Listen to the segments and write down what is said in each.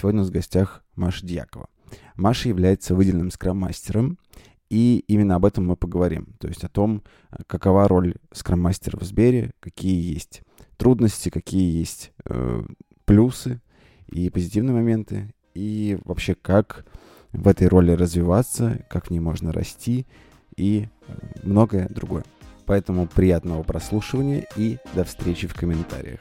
сегодня у нас в гостях Маша Дьякова. Маша является выделенным скрам-мастером, и именно об этом мы поговорим. То есть о том, какова роль скрам-мастера в Сбере, какие есть трудности, какие есть э, плюсы и позитивные моменты, и вообще как в этой роли развиваться, как в ней можно расти и э, многое другое. Поэтому приятного прослушивания и до встречи в комментариях.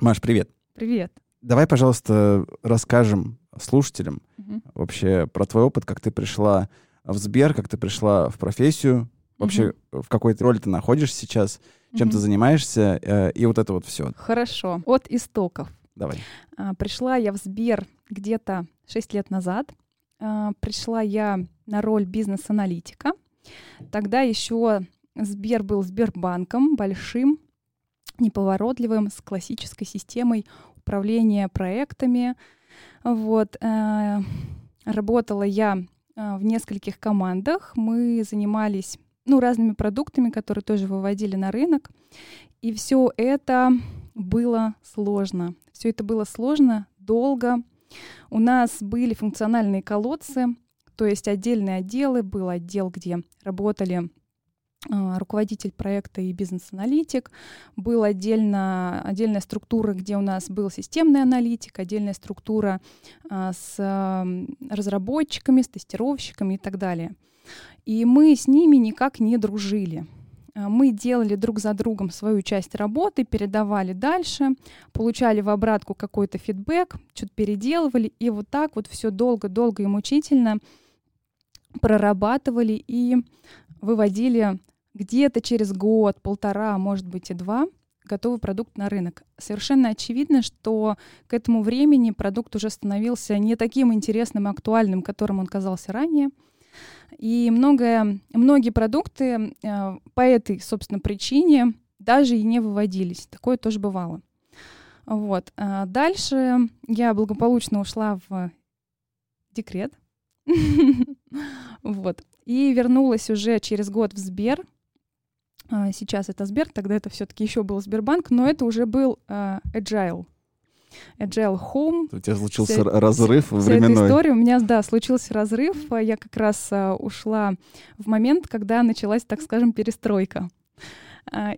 Маш, привет. Привет. Давай, пожалуйста, расскажем слушателям угу. вообще про твой опыт, как ты пришла в Сбер, как ты пришла в профессию, вообще угу. в какой роли ты находишься сейчас, чем угу. ты занимаешься, э, и вот это вот все. Хорошо. От истоков. Давай. А, пришла я в Сбер где-то 6 лет назад. А, пришла я на роль бизнес-аналитика. Тогда еще Сбер был Сбербанком большим, неповоротливым, с классической системой управления проектами. Вот. Э, работала я э, в нескольких командах. Мы занимались ну, разными продуктами, которые тоже выводили на рынок. И все это было сложно. Все это было сложно, долго. У нас были функциональные колодцы, то есть отдельные отделы. Был отдел, где работали руководитель проекта и бизнес-аналитик. Был отдельно, отдельная структура, где у нас был системный аналитик, отдельная структура а, с а, разработчиками, с тестировщиками и так далее. И мы с ними никак не дружили. А, мы делали друг за другом свою часть работы, передавали дальше, получали в обратку какой-то фидбэк, что-то переделывали, и вот так вот все долго-долго и мучительно прорабатывали и выводили где-то через год, полтора, может быть и два, готовый продукт на рынок. Совершенно очевидно, что к этому времени продукт уже становился не таким интересным и актуальным, которым он казался ранее. И многое, многие продукты э, по этой, собственно, причине даже и не выводились. Такое тоже бывало. Вот. А дальше я благополучно ушла в декрет. Вот. И вернулась уже через год в Сбер. А, сейчас это Сбер, тогда это все-таки еще был Сбербанк, но это уже был uh, Agile. Agile Home. У тебя случился вся, разрыв вся, временной. Вся эта история. У меня, да, случился разрыв. Я как раз uh, ушла в момент, когда началась, так скажем, перестройка.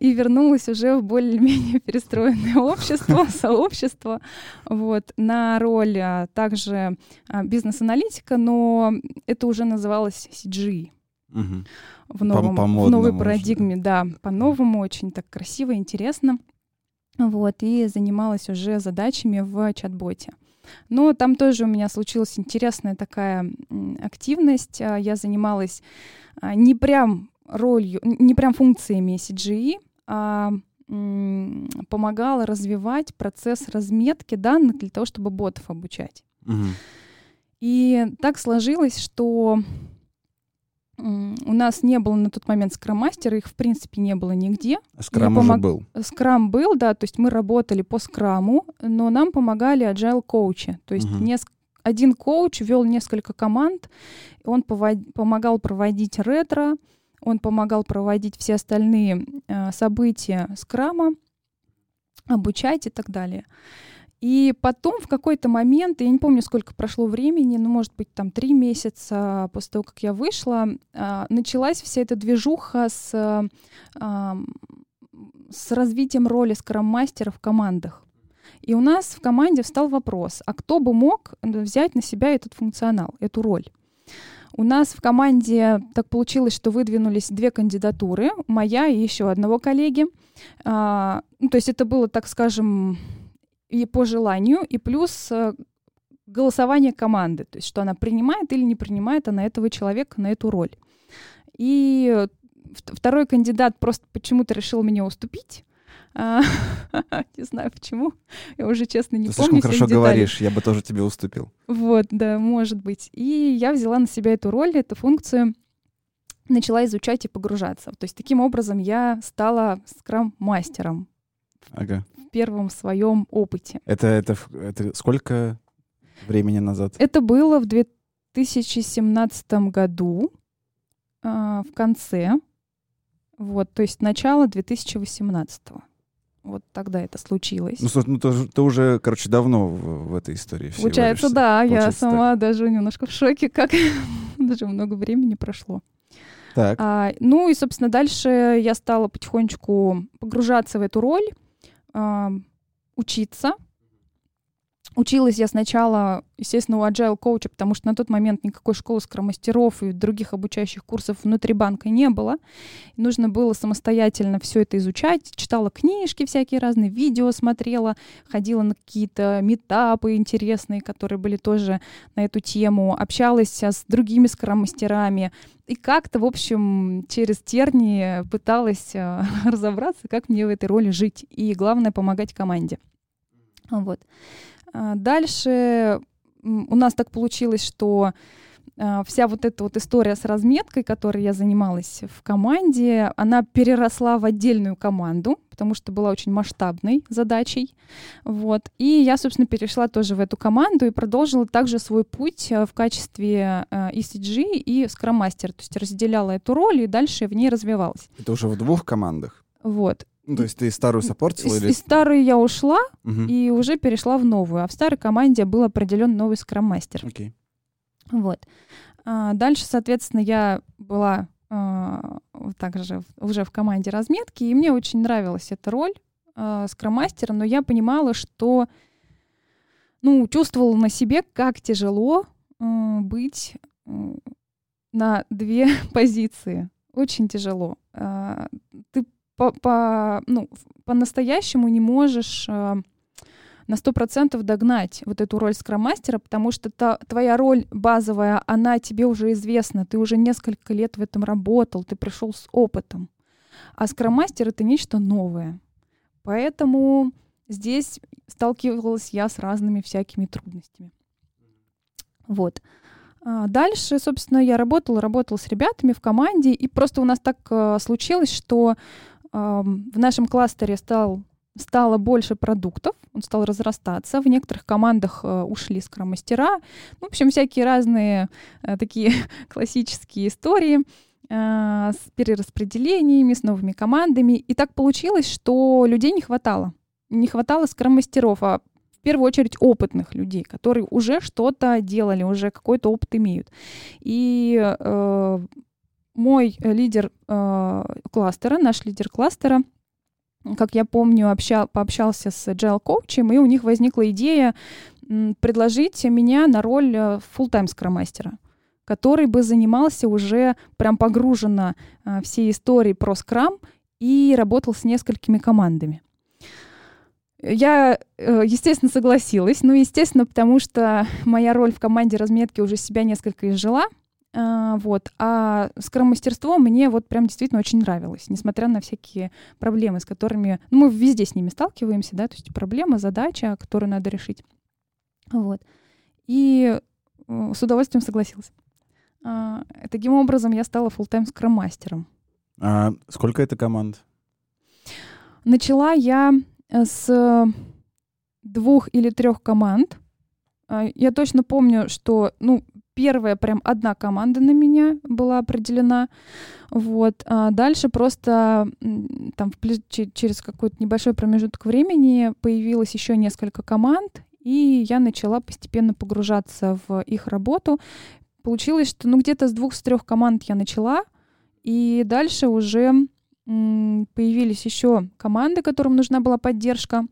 И вернулась уже в более-менее перестроенное общество, сообщество, вот, на роль также бизнес-аналитика, но это уже называлось CG. Угу в, новом, по, в новой парадигме, да, по-новому, очень так красиво, интересно. Вот, и занималась уже задачами в чат-боте. Но там тоже у меня случилась интересная такая активность. А, я занималась а, не прям ролью, не прям функциями CGE, а помогала развивать процесс разметки данных для того, чтобы ботов обучать. Угу. И так сложилось, что у нас не было на тот момент скрам-мастера, их в принципе не было нигде. Скрам уже помог... был? Скрам был, да, то есть мы работали по скраму, но нам помогали agile коучи. То есть угу. неск... один коуч вел несколько команд, он повод... помогал проводить ретро, он помогал проводить все остальные э, события скрама, обучать и так далее. И потом в какой-то момент, я не помню, сколько прошло времени, ну, может быть, там три месяца после того, как я вышла, а, началась вся эта движуха с, а, с развитием роли скрам-мастера в командах. И у нас в команде встал вопрос, а кто бы мог взять на себя этот функционал, эту роль? У нас в команде так получилось, что выдвинулись две кандидатуры, моя и еще одного коллеги. А, ну, то есть это было, так скажем, и по желанию, и плюс э, голосование команды, то есть что она принимает или не принимает она этого человека на эту роль. И второй кандидат просто почему-то решил меня уступить. А, не знаю почему. Я уже честно не Ты помню. Ты хорошо говоришь, я бы тоже тебе уступил. Вот, да, может быть. И я взяла на себя эту роль, эту функцию, начала изучать и погружаться. То есть таким образом я стала скрам-мастером. Ага первом своем опыте. Это, это, это сколько времени назад? Это было в 2017 году. в конце, вот, то есть начало 2018 -го. Вот тогда это случилось. Ну, ну ты, ты уже, короче, давно в, в этой истории. Получается, да, Получается, я сама так. даже немножко в шоке, как даже много времени прошло. Так. А, ну и, собственно, дальше я стала потихонечку погружаться в эту роль, учиться, Училась я сначала, естественно, у agile коуча, потому что на тот момент никакой школы скромастеров и других обучающих курсов внутри банка не было. Нужно было самостоятельно все это изучать. Читала книжки всякие разные, видео смотрела, ходила на какие-то метапы интересные, которые были тоже на эту тему, общалась с другими скромастерами. И как-то, в общем, через тернии пыталась э, разобраться, как мне в этой роли жить. И главное, помогать команде. Вот. А, дальше у нас так получилось, что а, вся вот эта вот история с разметкой, которой я занималась в команде, она переросла в отдельную команду, потому что была очень масштабной задачей. Вот. И я, собственно, перешла тоже в эту команду и продолжила также свой путь а, в качестве ECG и Scrum Master. То есть разделяла эту роль и дальше в ней развивалась. Это уже в двух командах? Вот. Ну, то есть ты старую сопортила? Из, или... из старой я ушла угу. и уже перешла в новую. А в старой команде был определен новый скрам-мастер. Окей. Вот. А, дальше, соответственно, я была а, также уже в команде разметки, и мне очень нравилась эта роль а, скрам-мастера, но я понимала, что ну, чувствовала на себе, как тяжело а, быть а, на две позиции. Очень тяжело. А, ты по, по, ну, по-настоящему не можешь э, на сто процентов догнать вот эту роль скромастера, потому что та, твоя роль базовая, она тебе уже известна, ты уже несколько лет в этом работал, ты пришел с опытом. А скромастер — это нечто новое. Поэтому здесь сталкивалась я с разными всякими трудностями. Вот. А дальше, собственно, я работала, работала с ребятами в команде, и просто у нас так э, случилось, что в нашем кластере стал, стало больше продуктов, он стал разрастаться. В некоторых командах э, ушли скромастера. Ну, в общем, всякие разные э, такие классические истории э, с перераспределениями, с новыми командами. И так получилось, что людей не хватало. Не хватало скромастеров, а в первую очередь опытных людей, которые уже что-то делали, уже какой-то опыт имеют. И э, мой э, лидер э, кластера, наш лидер кластера, как я помню, общал, пообщался с agile коучем, и у них возникла идея предложить меня на роль э, full-time скромастера который бы занимался уже прям погруженно э, всей историей про скрам и работал с несколькими командами. Я, э, естественно, согласилась. Ну, естественно, потому что моя роль в команде разметки уже себя несколько изжила. А, вот. А скромастерство мне вот прям действительно очень нравилось, несмотря на всякие проблемы, с которыми... Ну, мы везде с ними сталкиваемся, да, то есть проблема, задача, которую надо решить. Вот. И э, с удовольствием согласилась. А, таким образом, я стала full-time скрам-мастером. А сколько это команд? Начала я э, с двух или трех команд. А, я точно помню, что, ну, первая прям одна команда на меня была определена. Вот. А дальше просто там через какой-то небольшой промежуток времени появилось еще несколько команд, и я начала постепенно погружаться в их работу. Получилось, что ну где-то с двух, с трех команд я начала, и дальше уже появились еще команды, которым нужна была поддержка.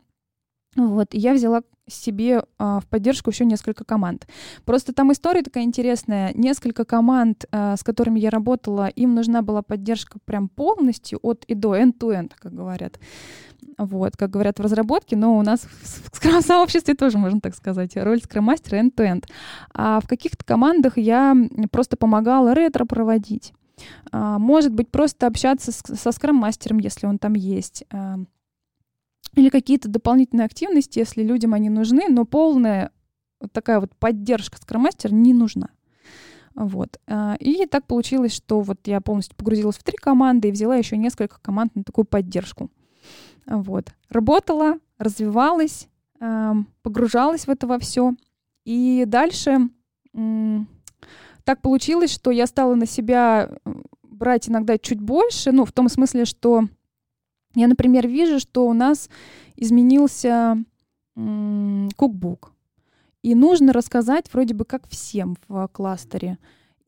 Вот, и я взяла себе а, в поддержку еще несколько команд. Просто там история такая интересная. Несколько команд, а, с которыми я работала, им нужна была поддержка прям полностью от и до, end-to-end, как говорят. Вот, как говорят в разработке, но у нас в скрам-сообществе тоже, можно так сказать, роль скроммастера end-to-end. А в каких-то командах я просто помогала ретро проводить. А, может быть, просто общаться со скрам-мастером, если он там есть. Или какие-то дополнительные активности, если людям они нужны, но полная вот такая вот поддержка скромастера не нужна. Вот. А, и так получилось, что вот я полностью погрузилась в три команды и взяла еще несколько команд на такую поддержку. Вот. Работала, развивалась, погружалась в это во все. И дальше так получилось, что я стала на себя брать иногда чуть больше, ну, в том смысле, что я, например, вижу, что у нас изменился кукбук. И нужно рассказать вроде бы как всем в кластере.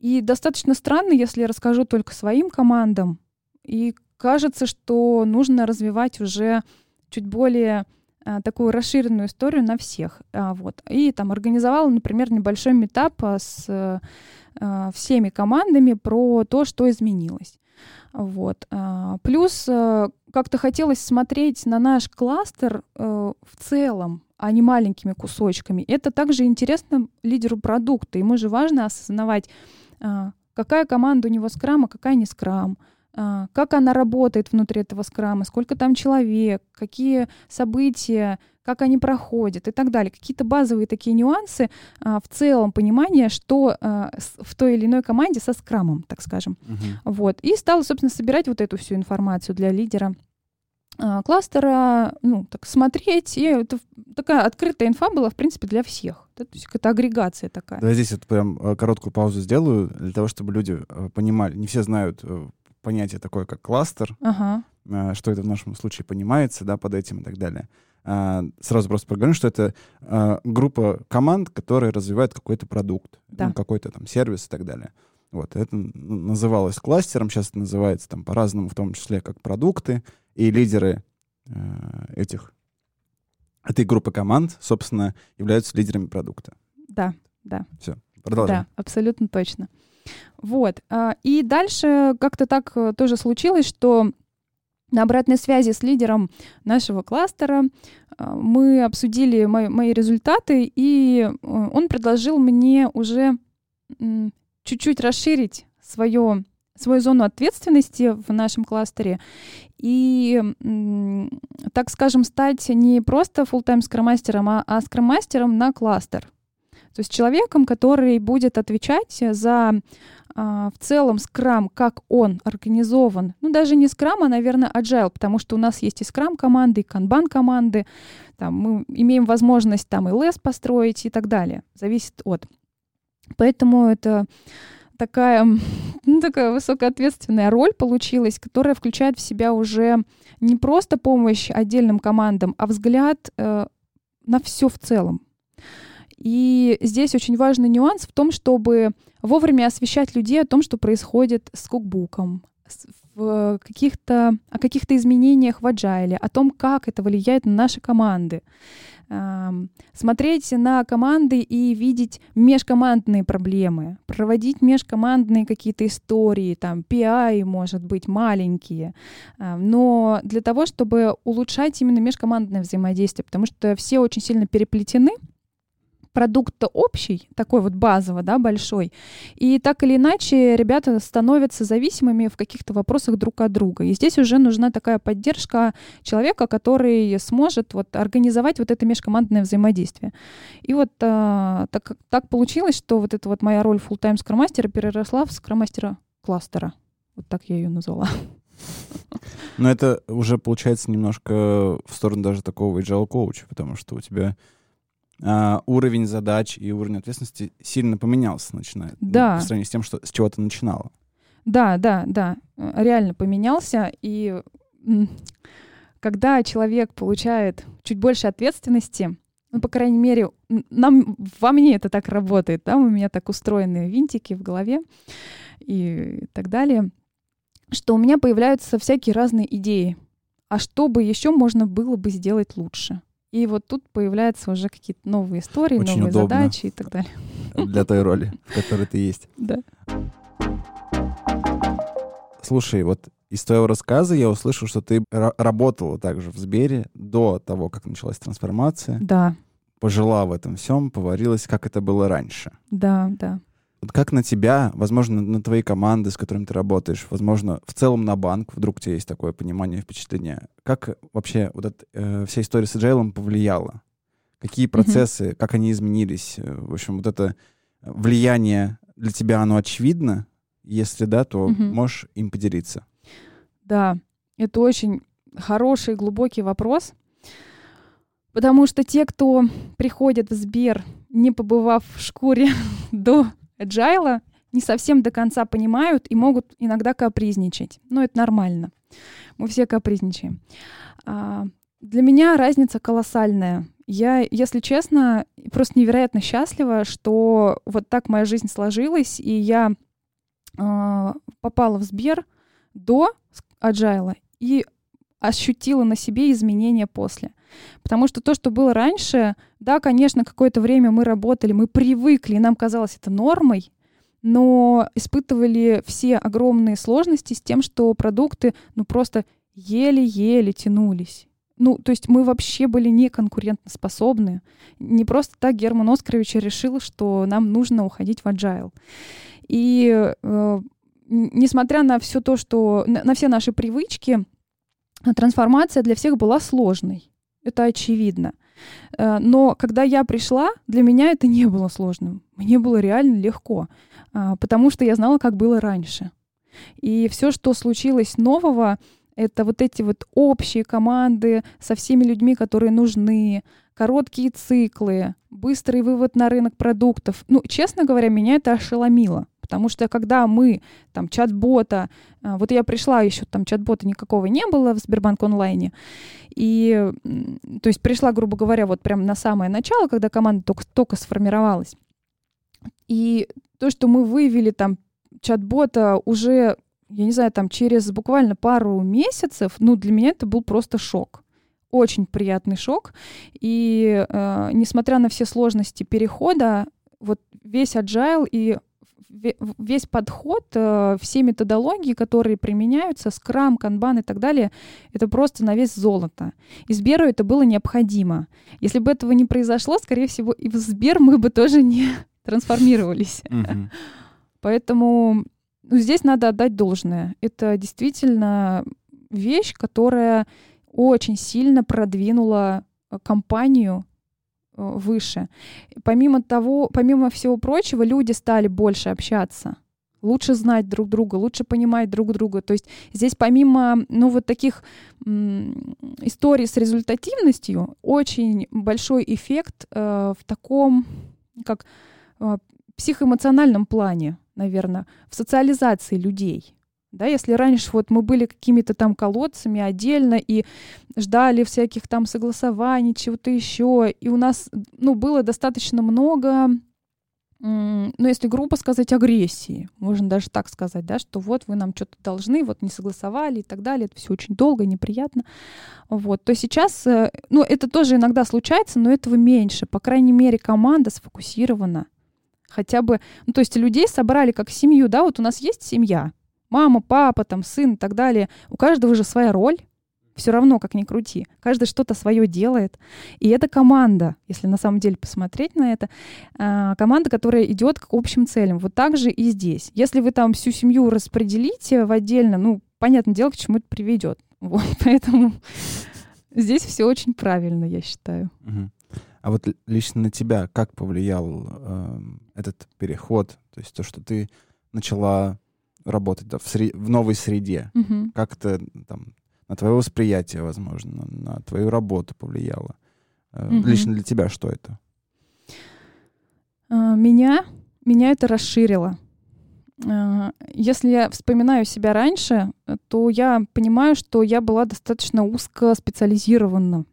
И достаточно странно, если я расскажу только своим командам. И кажется, что нужно развивать уже чуть более а, такую расширенную историю на всех. А, вот. И там организовала, например, небольшой метап а, с всеми командами про то, что изменилось. Вот. А, плюс а, как-то хотелось смотреть на наш кластер а, в целом, а не маленькими кусочками. Это также интересно лидеру продукта. Ему же важно осознавать, а, какая команда у него скрам, а какая не скрам. А, как она работает внутри этого скрама, сколько там человек, какие события, как они проходят и так далее. Какие-то базовые такие нюансы а, в целом понимания, что а, в той или иной команде со скрамом, так скажем. Uh-huh. Вот. И стала, собственно, собирать вот эту всю информацию для лидера кластера, ну, так смотреть, и это такая открытая инфа была, в принципе, для всех. Да? То есть это агрегация такая. Да, здесь вот прям э, короткую паузу сделаю, для того, чтобы люди э, понимали. Не все знают э, понятие такое, как кластер, ага. А, что это в нашем случае понимается, да, под этим и так далее. А, сразу просто проговорю, что это а, группа команд, которые развивают какой-то продукт, да. ну, какой-то там сервис и так далее. Вот, это называлось кластером, сейчас это называется там по-разному, в том числе как продукты, и лидеры этих, этой группы команд, собственно, являются лидерами продукта. Да, да. Все, продолжаем. Да, абсолютно точно. Вот. И дальше как-то так э, тоже случилось, что на обратной связи с лидером нашего кластера а, мы обсудили мои, мои результаты, и э, он предложил мне уже чуть-чуть расширить свое, свою зону ответственности в нашем кластере и, так скажем, стать не просто full-time скромастером, а, а скромастером на кластер. То есть человеком, который будет отвечать за в целом скрам, как он организован. Ну, даже не скрам, а, наверное, agile, потому что у нас есть и скрам команды, и канбан команды. Там мы имеем возможность там и лес построить и так далее. Зависит от. Поэтому это такая, ну, такая высокоответственная роль получилась, которая включает в себя уже не просто помощь отдельным командам, а взгляд э, на все в целом. И здесь очень важный нюанс в том, чтобы вовремя освещать людей о том, что происходит с кукбуком, в каких-то, о каких-то изменениях в agile, о том, как это влияет на наши команды. Смотреть на команды и видеть межкомандные проблемы, проводить межкомандные какие-то истории, там, PI, может быть, маленькие, но для того, чтобы улучшать именно межкомандное взаимодействие, потому что все очень сильно переплетены, продукт общий, такой вот базовый, да, большой. И так или иначе ребята становятся зависимыми в каких-то вопросах друг от друга. И здесь уже нужна такая поддержка человека, который сможет вот организовать вот это межкомандное взаимодействие. И вот а, так, так получилось, что вот эта вот моя роль full-time скромастера переросла в скромастера кластера. Вот так я ее назвала. Но это уже получается немножко в сторону даже такого agile коуча, потому что у тебя Uh, уровень задач и уровень ответственности сильно поменялся, начиная да. ну, по сравнению с тем, что, с чего ты начинала. Да, да, да, реально поменялся. И когда человек получает чуть больше ответственности, ну, по крайней мере, нам, во мне это так работает, да, у меня так устроены винтики в голове и так далее, что у меня появляются всякие разные идеи. А что бы еще можно было бы сделать лучше? И вот тут появляются уже какие-то новые истории, Очень новые удобно задачи и так далее. Для той роли, в которой ты есть. Да. Слушай, вот из твоего рассказа я услышал, что ты работала также в Сбере до того, как началась трансформация. Да. Пожила в этом всем, поварилась, как это было раньше. Да, да. Как на тебя, возможно, на твои команды, с которыми ты работаешь, возможно, в целом на банк, вдруг у тебя есть такое понимание, впечатление, как вообще вот эта э, вся история с agile повлияла? Какие процессы, mm-hmm. как они изменились? Э, в общем, вот это влияние для тебя, оно очевидно? Если да, то mm-hmm. можешь им поделиться. Да, это очень хороший, глубокий вопрос. Потому что те, кто приходит в Сбер, не побывав в шкуре до agile, не совсем до конца понимают и могут иногда капризничать. Но это нормально. Мы все капризничаем. А, для меня разница колоссальная. Я, если честно, просто невероятно счастлива, что вот так моя жизнь сложилась, и я э, попала в Сбер до Agile и ощутила на себе изменения после. Потому что то, что было раньше, да, конечно, какое-то время мы работали, мы привыкли, и нам казалось это нормой, но испытывали все огромные сложности с тем, что продукты, ну, просто еле-еле тянулись. Ну, то есть мы вообще были не конкурентоспособны. Не просто так Герман Оскарович решил, что нам нужно уходить в agile. И э, несмотря на все то, что на, на все наши привычки, трансформация для всех была сложной. Это очевидно. Э, но когда я пришла, для меня это не было сложным. Мне было реально легко, э, потому что я знала, как было раньше. И все, что случилось нового, это вот эти вот общие команды со всеми людьми, которые нужны, короткие циклы, быстрый вывод на рынок продуктов. Ну, честно говоря, меня это ошеломило. Потому что когда мы, там, чат-бота, а, вот я пришла еще, там, чат-бота никакого не было в Сбербанк онлайне, и, то есть пришла, грубо говоря, вот прям на самое начало, когда команда только, только сформировалась. И то, что мы выявили там чат-бота уже я не знаю, там через буквально пару месяцев, ну, для меня это был просто шок. Очень приятный шок. И э, несмотря на все сложности перехода, вот весь agile и весь подход, э, все методологии, которые применяются, скрам, канбан и так далее, это просто на вес золота. И Сберу это было необходимо. Если бы этого не произошло, скорее всего, и в Сбер мы бы тоже не трансформировались. Поэтому ну, здесь надо отдать должное. Это действительно вещь, которая очень сильно продвинула э, компанию э, выше. Помимо того, помимо всего прочего, люди стали больше общаться лучше знать друг друга, лучше понимать друг друга. То есть здесь помимо, ну, вот таких м, историй с результативностью, очень большой эффект э, в таком, как э, психоэмоциональном плане наверное, в социализации людей. Да, если раньше вот мы были какими-то там колодцами отдельно и ждали всяких там согласований, чего-то еще, и у нас, ну, было достаточно много, ну, если грубо сказать, агрессии, можно даже так сказать, да, что вот вы нам что-то должны, вот не согласовали и так далее, это все очень долго, неприятно, вот, то сейчас, э, ну, это тоже иногда случается, но этого меньше, по крайней мере, команда сфокусирована, хотя бы, ну, то есть людей собрали как семью, да, вот у нас есть семья, мама, папа, там, сын и так далее, у каждого же своя роль, все равно, как ни крути. Каждый что-то свое делает. И это команда, если на самом деле посмотреть на это, а, команда, которая идет к общим целям. Вот так же и здесь. Если вы там всю семью распределите в отдельно, ну, понятное дело, к чему это приведет. Вот, поэтому здесь все очень правильно, я считаю. Угу. А вот лично на тебя как повлиял э, этот переход? То есть то, что ты начала работать да, в, сред... в новой среде. Угу. Как то там на твое восприятие, возможно, на твою работу повлияло? Э, угу. Лично для тебя что это? А, меня, меня это расширило. А, если я вспоминаю себя раньше, то я понимаю, что я была достаточно узко специализирована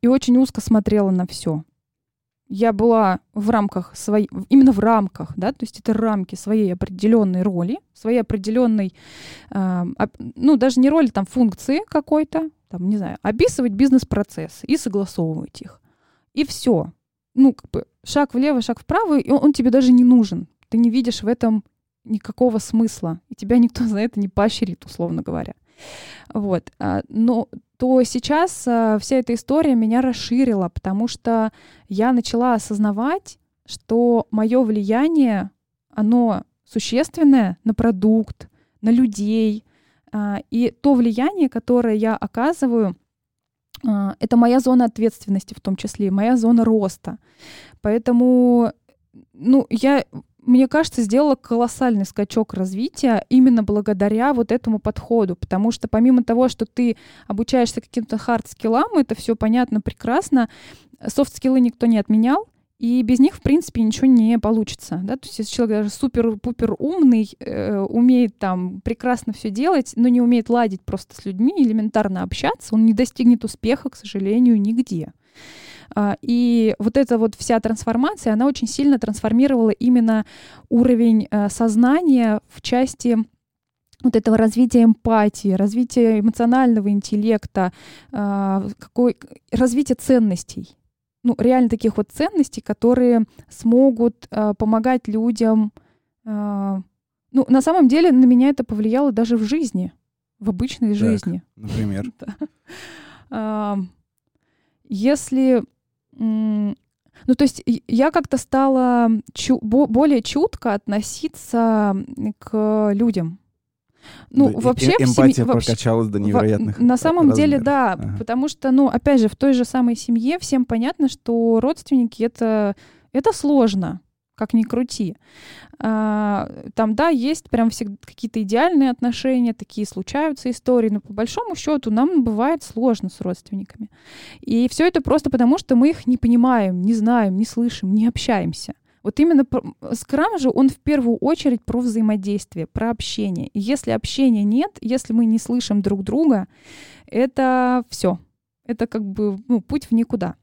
и очень узко смотрела на все. Я была в рамках своей, именно в рамках, да, то есть это рамки своей определенной роли, своей определенной, э, ну даже не роли, там функции какой-то, там не знаю, описывать бизнес-процесс и согласовывать их, и все. Ну как бы шаг влево, шаг вправо, и он, он тебе даже не нужен. Ты не видишь в этом никакого смысла, и тебя никто за это не поощрит, условно говоря. Вот. А, но то сейчас а, вся эта история меня расширила, потому что я начала осознавать, что мое влияние, оно существенное на продукт, на людей. А, и то влияние, которое я оказываю, это моя зона ответственности в том числе, моя зона роста. Поэтому ну, я мне кажется, сделала колоссальный скачок развития именно благодаря вот этому подходу, потому что помимо того, что ты обучаешься каким-то хард-скиллам, это все понятно, прекрасно, софт-скиллы никто не отменял, и без них, в принципе, ничего не получится. Да? То есть если человек даже супер-пупер умный, э, умеет там прекрасно все делать, но не умеет ладить просто с людьми, элементарно общаться, он не достигнет успеха, к сожалению, нигде. А, и вот эта вот вся трансформация, она очень сильно трансформировала именно уровень э, сознания в части вот этого развития эмпатии, развития эмоционального интеллекта, а, какой, развития ценностей. Ну, реально таких вот ценностей, которые смогут э, помогать людям. Ну, на самом деле на меня это повлияло даже в жизни, в обычной так, жизни. Например. Если ну, то есть я как-то стала чу- более чутко относиться к людям. Ну, да, вообще... Э- эмпатия семье, прокачалась до невероятных На самом размеров. деле, да, ага. потому что, ну, опять же, в той же самой семье всем понятно, что родственники — это, это сложно как ни крути. А, там, да, есть прям всегда какие-то идеальные отношения, такие случаются истории, но по большому счету нам бывает сложно с родственниками. И все это просто потому, что мы их не понимаем, не знаем, не слышим, не общаемся. Вот именно скрам же, он в первую очередь про взаимодействие, про общение. И если общения нет, если мы не слышим друг друга, это все. Это как бы ну, путь в никуда.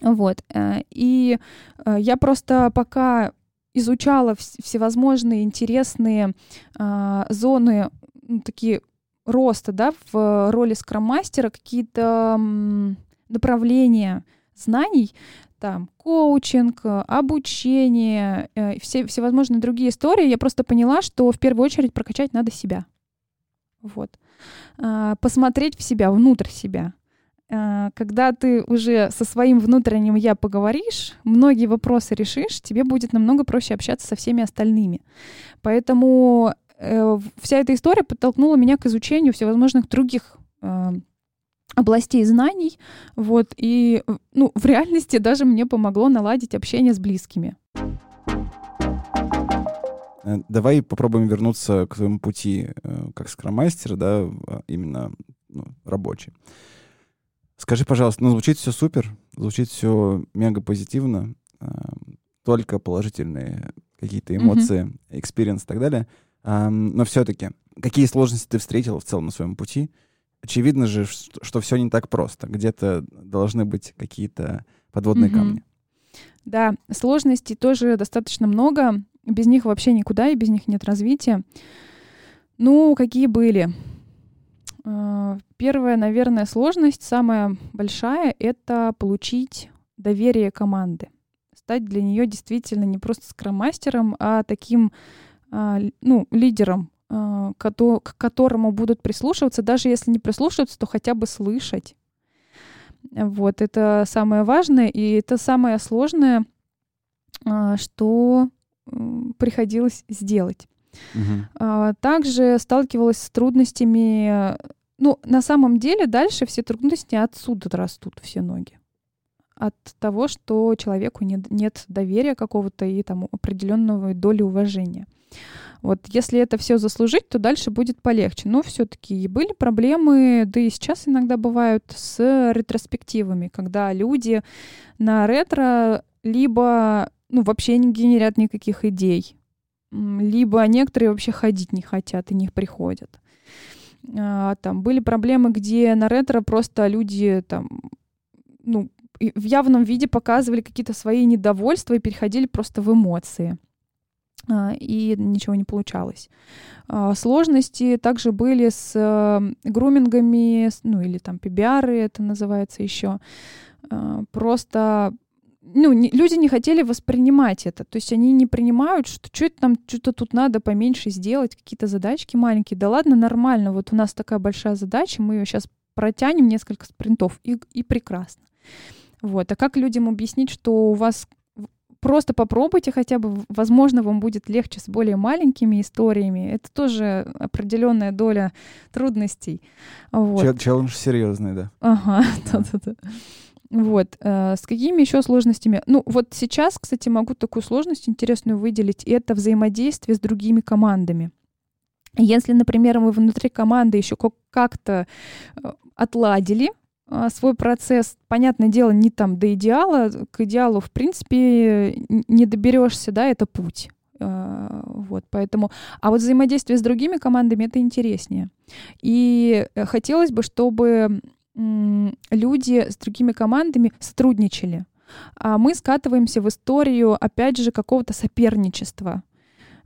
Вот. Э, и э, я просто пока изучала всевозможные интересные а, зоны, такие роста, да, в роли скроммастера, какие-то направления знаний, там, коучинг, обучение, э, все, всевозможные другие истории, я просто поняла, что в первую очередь прокачать надо себя. Вот. А, посмотреть в себя, внутрь себя. А, когда ты уже со своим внутренним я поговоришь, многие вопросы решишь, тебе будет намного проще общаться со всеми остальными. Поэтому э, вся эта история подтолкнула меня к изучению всевозможных других э, областей знаний, вот, и, ну, в реальности даже мне помогло наладить общение с близкими. Э, давай попробуем вернуться к твоему пути э, как скромастера, да, а именно ну, рабочий. Скажи, пожалуйста, ну, звучит все супер, звучит все мега позитивно, э, только положительные какие-то эмоции, experience mm-hmm. и так далее. Э, но все-таки, какие сложности ты встретила в целом на своем пути? Очевидно же, что, что все не так просто. Где-то должны быть какие-то подводные mm-hmm. камни. Да, сложностей тоже достаточно много. Без них вообще никуда, и без них нет развития. Ну, какие были? А, первая, наверное, сложность, самая большая, это получить доверие команды. Стать для нее действительно не просто скромастером, а таким а, ну, лидером, а, к которому будут прислушиваться, даже если не прислушиваться, то хотя бы слышать. Вот, это самое важное, и это самое сложное, что приходилось сделать. Угу. Также сталкивалась с трудностями ну, на самом деле дальше все трудности отсюда растут все ноги. От того, что человеку нет, нет доверия какого-то и там определенного доли уважения. Вот если это все заслужить, то дальше будет полегче. Но все-таки были проблемы, да и сейчас иногда бывают с ретроспективами, когда люди на ретро либо ну, вообще не генерят никаких идей, либо некоторые вообще ходить не хотят и не приходят. А, там были проблемы, где на ретро просто люди там, ну, в явном виде показывали какие-то свои недовольства и переходили просто в эмоции. А, и ничего не получалось. А, сложности также были с э, грумингами, ну или там пибиары это называется еще. Просто ну, не, люди не хотели воспринимать это. То есть они не принимают, что что это там, что-то тут надо поменьше сделать, какие-то задачки маленькие. Да ладно, нормально. Вот у нас такая большая задача, мы ее сейчас протянем несколько спринтов, и, и прекрасно. Вот. А как людям объяснить, что у вас просто попробуйте хотя бы, возможно, вам будет легче с более маленькими историями. Это тоже определенная доля трудностей. Вот. Челлендж серьезный, да. Ага, да-да-да. Вот. Э, с какими еще сложностями? Ну, вот сейчас, кстати, могу такую сложность интересную выделить. Это взаимодействие с другими командами. Если, например, мы внутри команды еще как-то э, отладили а, свой процесс, понятное дело, не там до идеала, к идеалу, в принципе, не доберешься, да, это путь. Вот, поэтому... А вот взаимодействие с другими командами — это интереснее. И э, хотелось бы, чтобы люди с другими командами сотрудничали. А мы скатываемся в историю, опять же, какого-то соперничества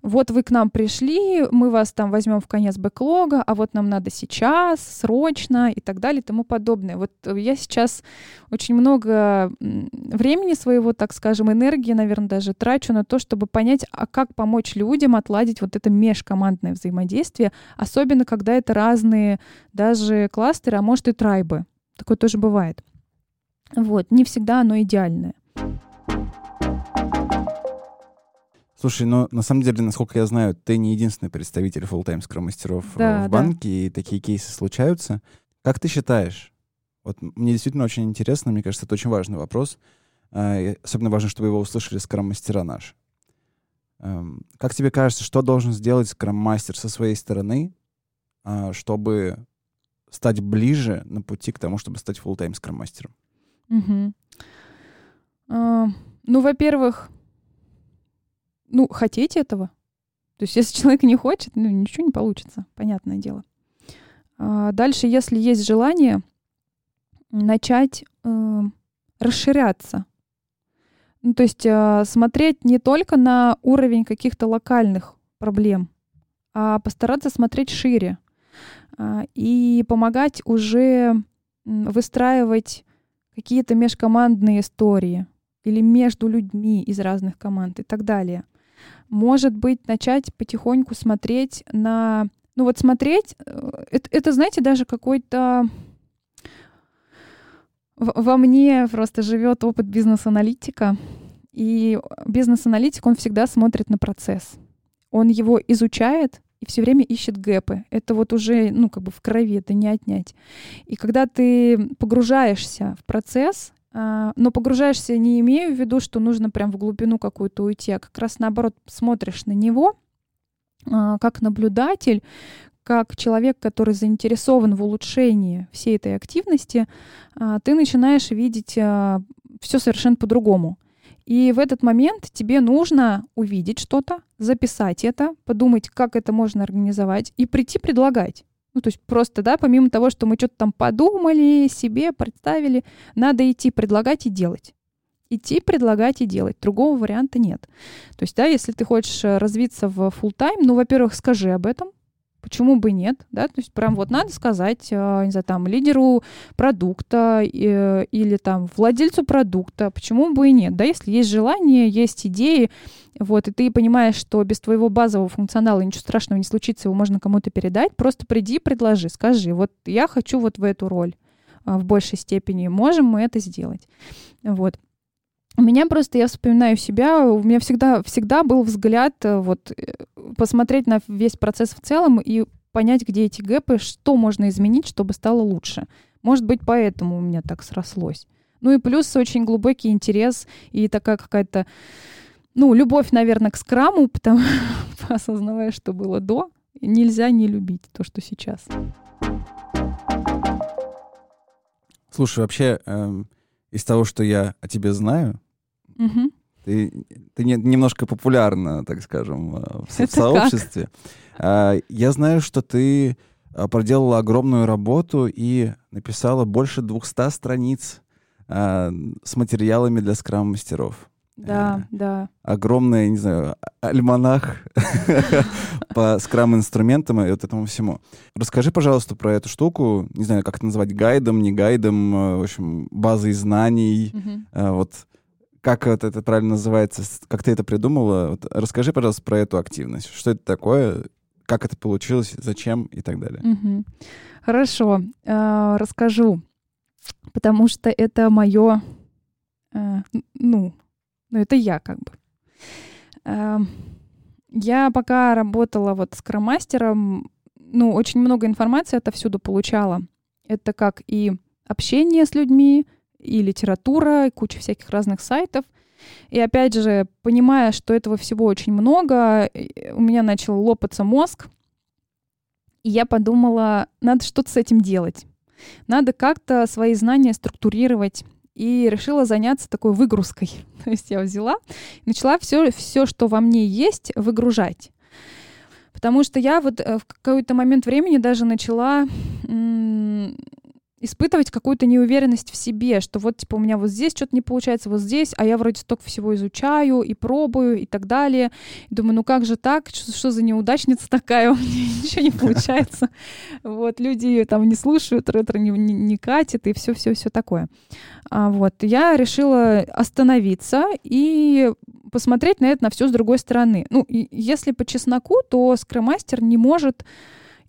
вот вы к нам пришли, мы вас там возьмем в конец бэклога, а вот нам надо сейчас, срочно и так далее и тому подобное. Вот я сейчас очень много времени своего, так скажем, энергии, наверное, даже трачу на то, чтобы понять, а как помочь людям отладить вот это межкомандное взаимодействие, особенно когда это разные даже кластеры, а может и трайбы. Такое тоже бывает. Вот, не всегда оно идеальное. Слушай, ну на самом деле, насколько я знаю, ты не единственный представитель full-time скрам-мастеров да, в банке, да. и такие кейсы случаются. Как ты считаешь? Вот мне действительно очень интересно, мне кажется, это очень важный вопрос. А, особенно важно, чтобы его услышали скрам-мастера наши. Эм, как тебе кажется, что должен сделать скрам-мастер со своей стороны, а, чтобы стать ближе на пути к тому, чтобы стать full-time скрам-мастером? Угу. Uh, ну, во-первых, ну, хотеть этого. То есть, если человек не хочет, ну, ничего не получится, понятное дело. А дальше, если есть желание, начать э, расширяться. Ну, то есть э, смотреть не только на уровень каких-то локальных проблем, а постараться смотреть шире э, и помогать уже выстраивать какие-то межкомандные истории или между людьми из разных команд и так далее может быть, начать потихоньку смотреть на... Ну вот смотреть, э, это, это знаете, даже какой-то... Во мне просто живет опыт бизнес-аналитика, и бизнес-аналитик, он всегда смотрит на процесс. Он его изучает и все время ищет гэпы. Это вот уже, ну, как бы в крови, это не отнять. И когда ты погружаешься в процесс, но погружаешься не имею в виду, что нужно прям в глубину какую-то уйти, а как раз наоборот смотришь на него а, как наблюдатель, как человек, который заинтересован в улучшении всей этой активности, а, ты начинаешь видеть все совершенно по-другому. И в этот момент тебе нужно увидеть что-то, записать это, подумать, как это можно организовать и прийти предлагать. Ну, то есть просто, да, помимо того, что мы что-то там подумали, себе представили, надо идти предлагать и делать. Идти, предлагать и делать. Другого варианта нет. То есть, да, если ты хочешь э, развиться в full тайм ну, во-первых, скажи об этом, Почему бы нет, да? То есть прям вот надо сказать, э, не знаю, там, лидеру продукта э, или там владельцу продукта, почему бы и нет, да? Если есть желание, есть идеи, вот, и ты понимаешь, что без твоего базового функционала ничего страшного не случится, его можно кому-то передать, просто приди, предложи, скажи, вот я хочу вот в эту роль а, в большей степени, можем мы это сделать, вот. У меня просто, я вспоминаю себя, у меня всегда, всегда был взгляд э, вот э, посмотреть на весь процесс в целом и понять, где эти гэпы, что можно изменить, чтобы стало лучше. Может быть, поэтому у меня так срослось. Ну и плюс очень глубокий интерес и такая какая-то ну, любовь, наверное, к скраму, потому осознавая, что было до, нельзя не любить то, что сейчас. Слушай, вообще, эм, из того, что я о тебе знаю, угу. ты, ты не, немножко популярна, так скажем, э, в, в сообществе. Как? Я знаю, что ты э, проделала огромную работу и написала больше 200 страниц э, с материалами для скрам-мастеров. Да, э, да. Огромный, не знаю, альманах по скрам-инструментам и вот этому всему. Расскажи, пожалуйста, про эту штуку. Не знаю, как это назвать, гайдом, не гайдом, э, в общем, базой знаний. Э, вот как вот это правильно называется, как ты это придумала. Вот расскажи, пожалуйста, про эту активность. Что это такое, как это получилось, зачем и так далее. Угу. Хорошо, э, расскажу, потому что это мое, э, ну, ну, это я как бы. Эм, я пока работала вот с кромастером, ну, очень много информации отовсюду получала. Это как и общение с людьми, и литература, и куча всяких разных сайтов. И опять же, понимая, что этого всего очень много, у меня начал лопаться мозг, и я подумала, надо что-то с этим делать. Надо как-то свои знания структурировать. И решила заняться такой выгрузкой. То есть я взяла начала все, все, что во мне есть, выгружать. Потому что я вот э, в какой-то момент времени даже начала испытывать какую-то неуверенность в себе, что вот, типа, у меня вот здесь что-то не получается, вот здесь, а я вроде столько всего изучаю и пробую и так далее. И думаю, ну как же так? Что, что за неудачница такая? У меня ничего не получается. Вот, люди ее там не слушают, ретро не, не, не катит и все-все-все такое. А вот, я решила остановиться и посмотреть на это на все с другой стороны. Ну, если по чесноку, то скромастер не может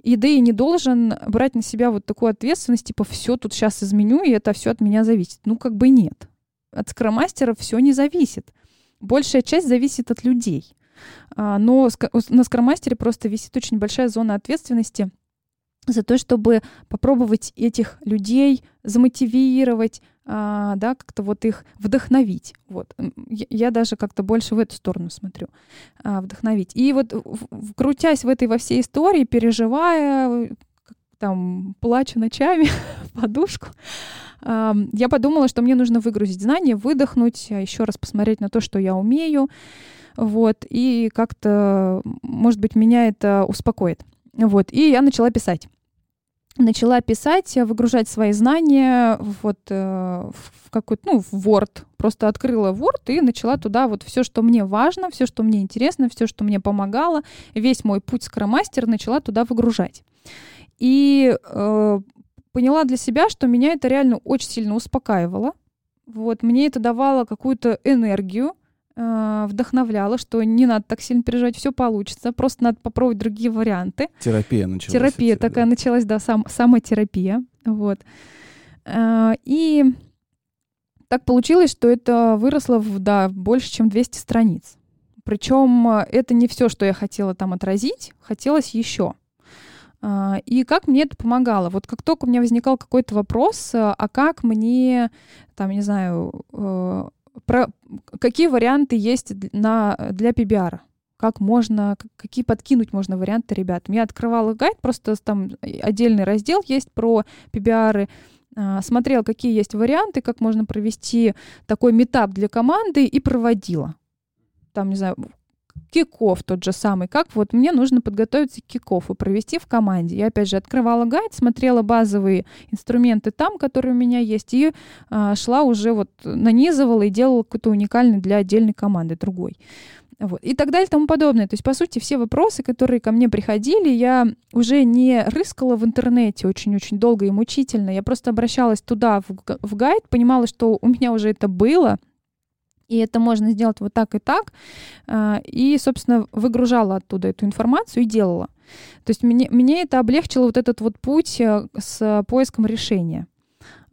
и да и не должен брать на себя вот такую ответственность, типа, все тут сейчас изменю, и это все от меня зависит. Ну, как бы нет. От скромастера все не зависит. Большая часть зависит от людей. А, но на скромастере просто висит очень большая зона ответственности за то, чтобы попробовать этих людей замотивировать, а, да, как-то вот их вдохновить. Вот. Я, я даже как-то больше в эту сторону смотрю. А, вдохновить. И вот в, крутясь в этой во всей истории, переживая, там, плачу ночами в подушку, а, я подумала, что мне нужно выгрузить знания, выдохнуть, а еще раз посмотреть на то, что я умею, вот, и как-то, может быть, меня это успокоит. Вот, и я начала писать начала писать, выгружать свои знания вот э, в какой-то, ну, в Word. Просто открыла Word и начала туда вот все, что мне важно, все, что мне интересно, все, что мне помогало, весь мой путь скромастер начала туда выгружать. И э, поняла для себя, что меня это реально очень сильно успокаивало. Вот, мне это давало какую-то энергию, э, вдохновляло, что не надо так сильно переживать, все получится, просто надо попробовать другие варианты. Терапия началась. Терапия такая да. началась, да, сам, самотерапия, вот. Э, и так получилось, что это выросло в, да, больше, чем 200 страниц. Причем э, это не все, что я хотела там отразить, хотелось еще. И как мне это помогало? Вот как только у меня возникал какой-то вопрос, а как мне, там, не знаю, про какие варианты есть на, для PBR? Как можно, какие подкинуть можно варианты ребятам? Я открывала гайд, просто там отдельный раздел есть про PBR, а, смотрела, какие есть варианты, как можно провести такой метап для команды и проводила. Там, не знаю, киков тот же самый, как вот мне нужно подготовиться к киков и провести в команде. Я опять же открывала гайд, смотрела базовые инструменты там, которые у меня есть, и а, шла уже вот нанизывала и делала какой-то уникальный для отдельной команды другой. Вот. И так далее и тому подобное. То есть, по сути, все вопросы, которые ко мне приходили, я уже не рыскала в интернете очень-очень долго и мучительно. Я просто обращалась туда, в, в гайд, понимала, что у меня уже это было, и это можно сделать вот так и так. А, и, собственно, выгружала оттуда эту информацию и делала. То есть мне, мне это облегчило вот этот вот путь э, с поиском решения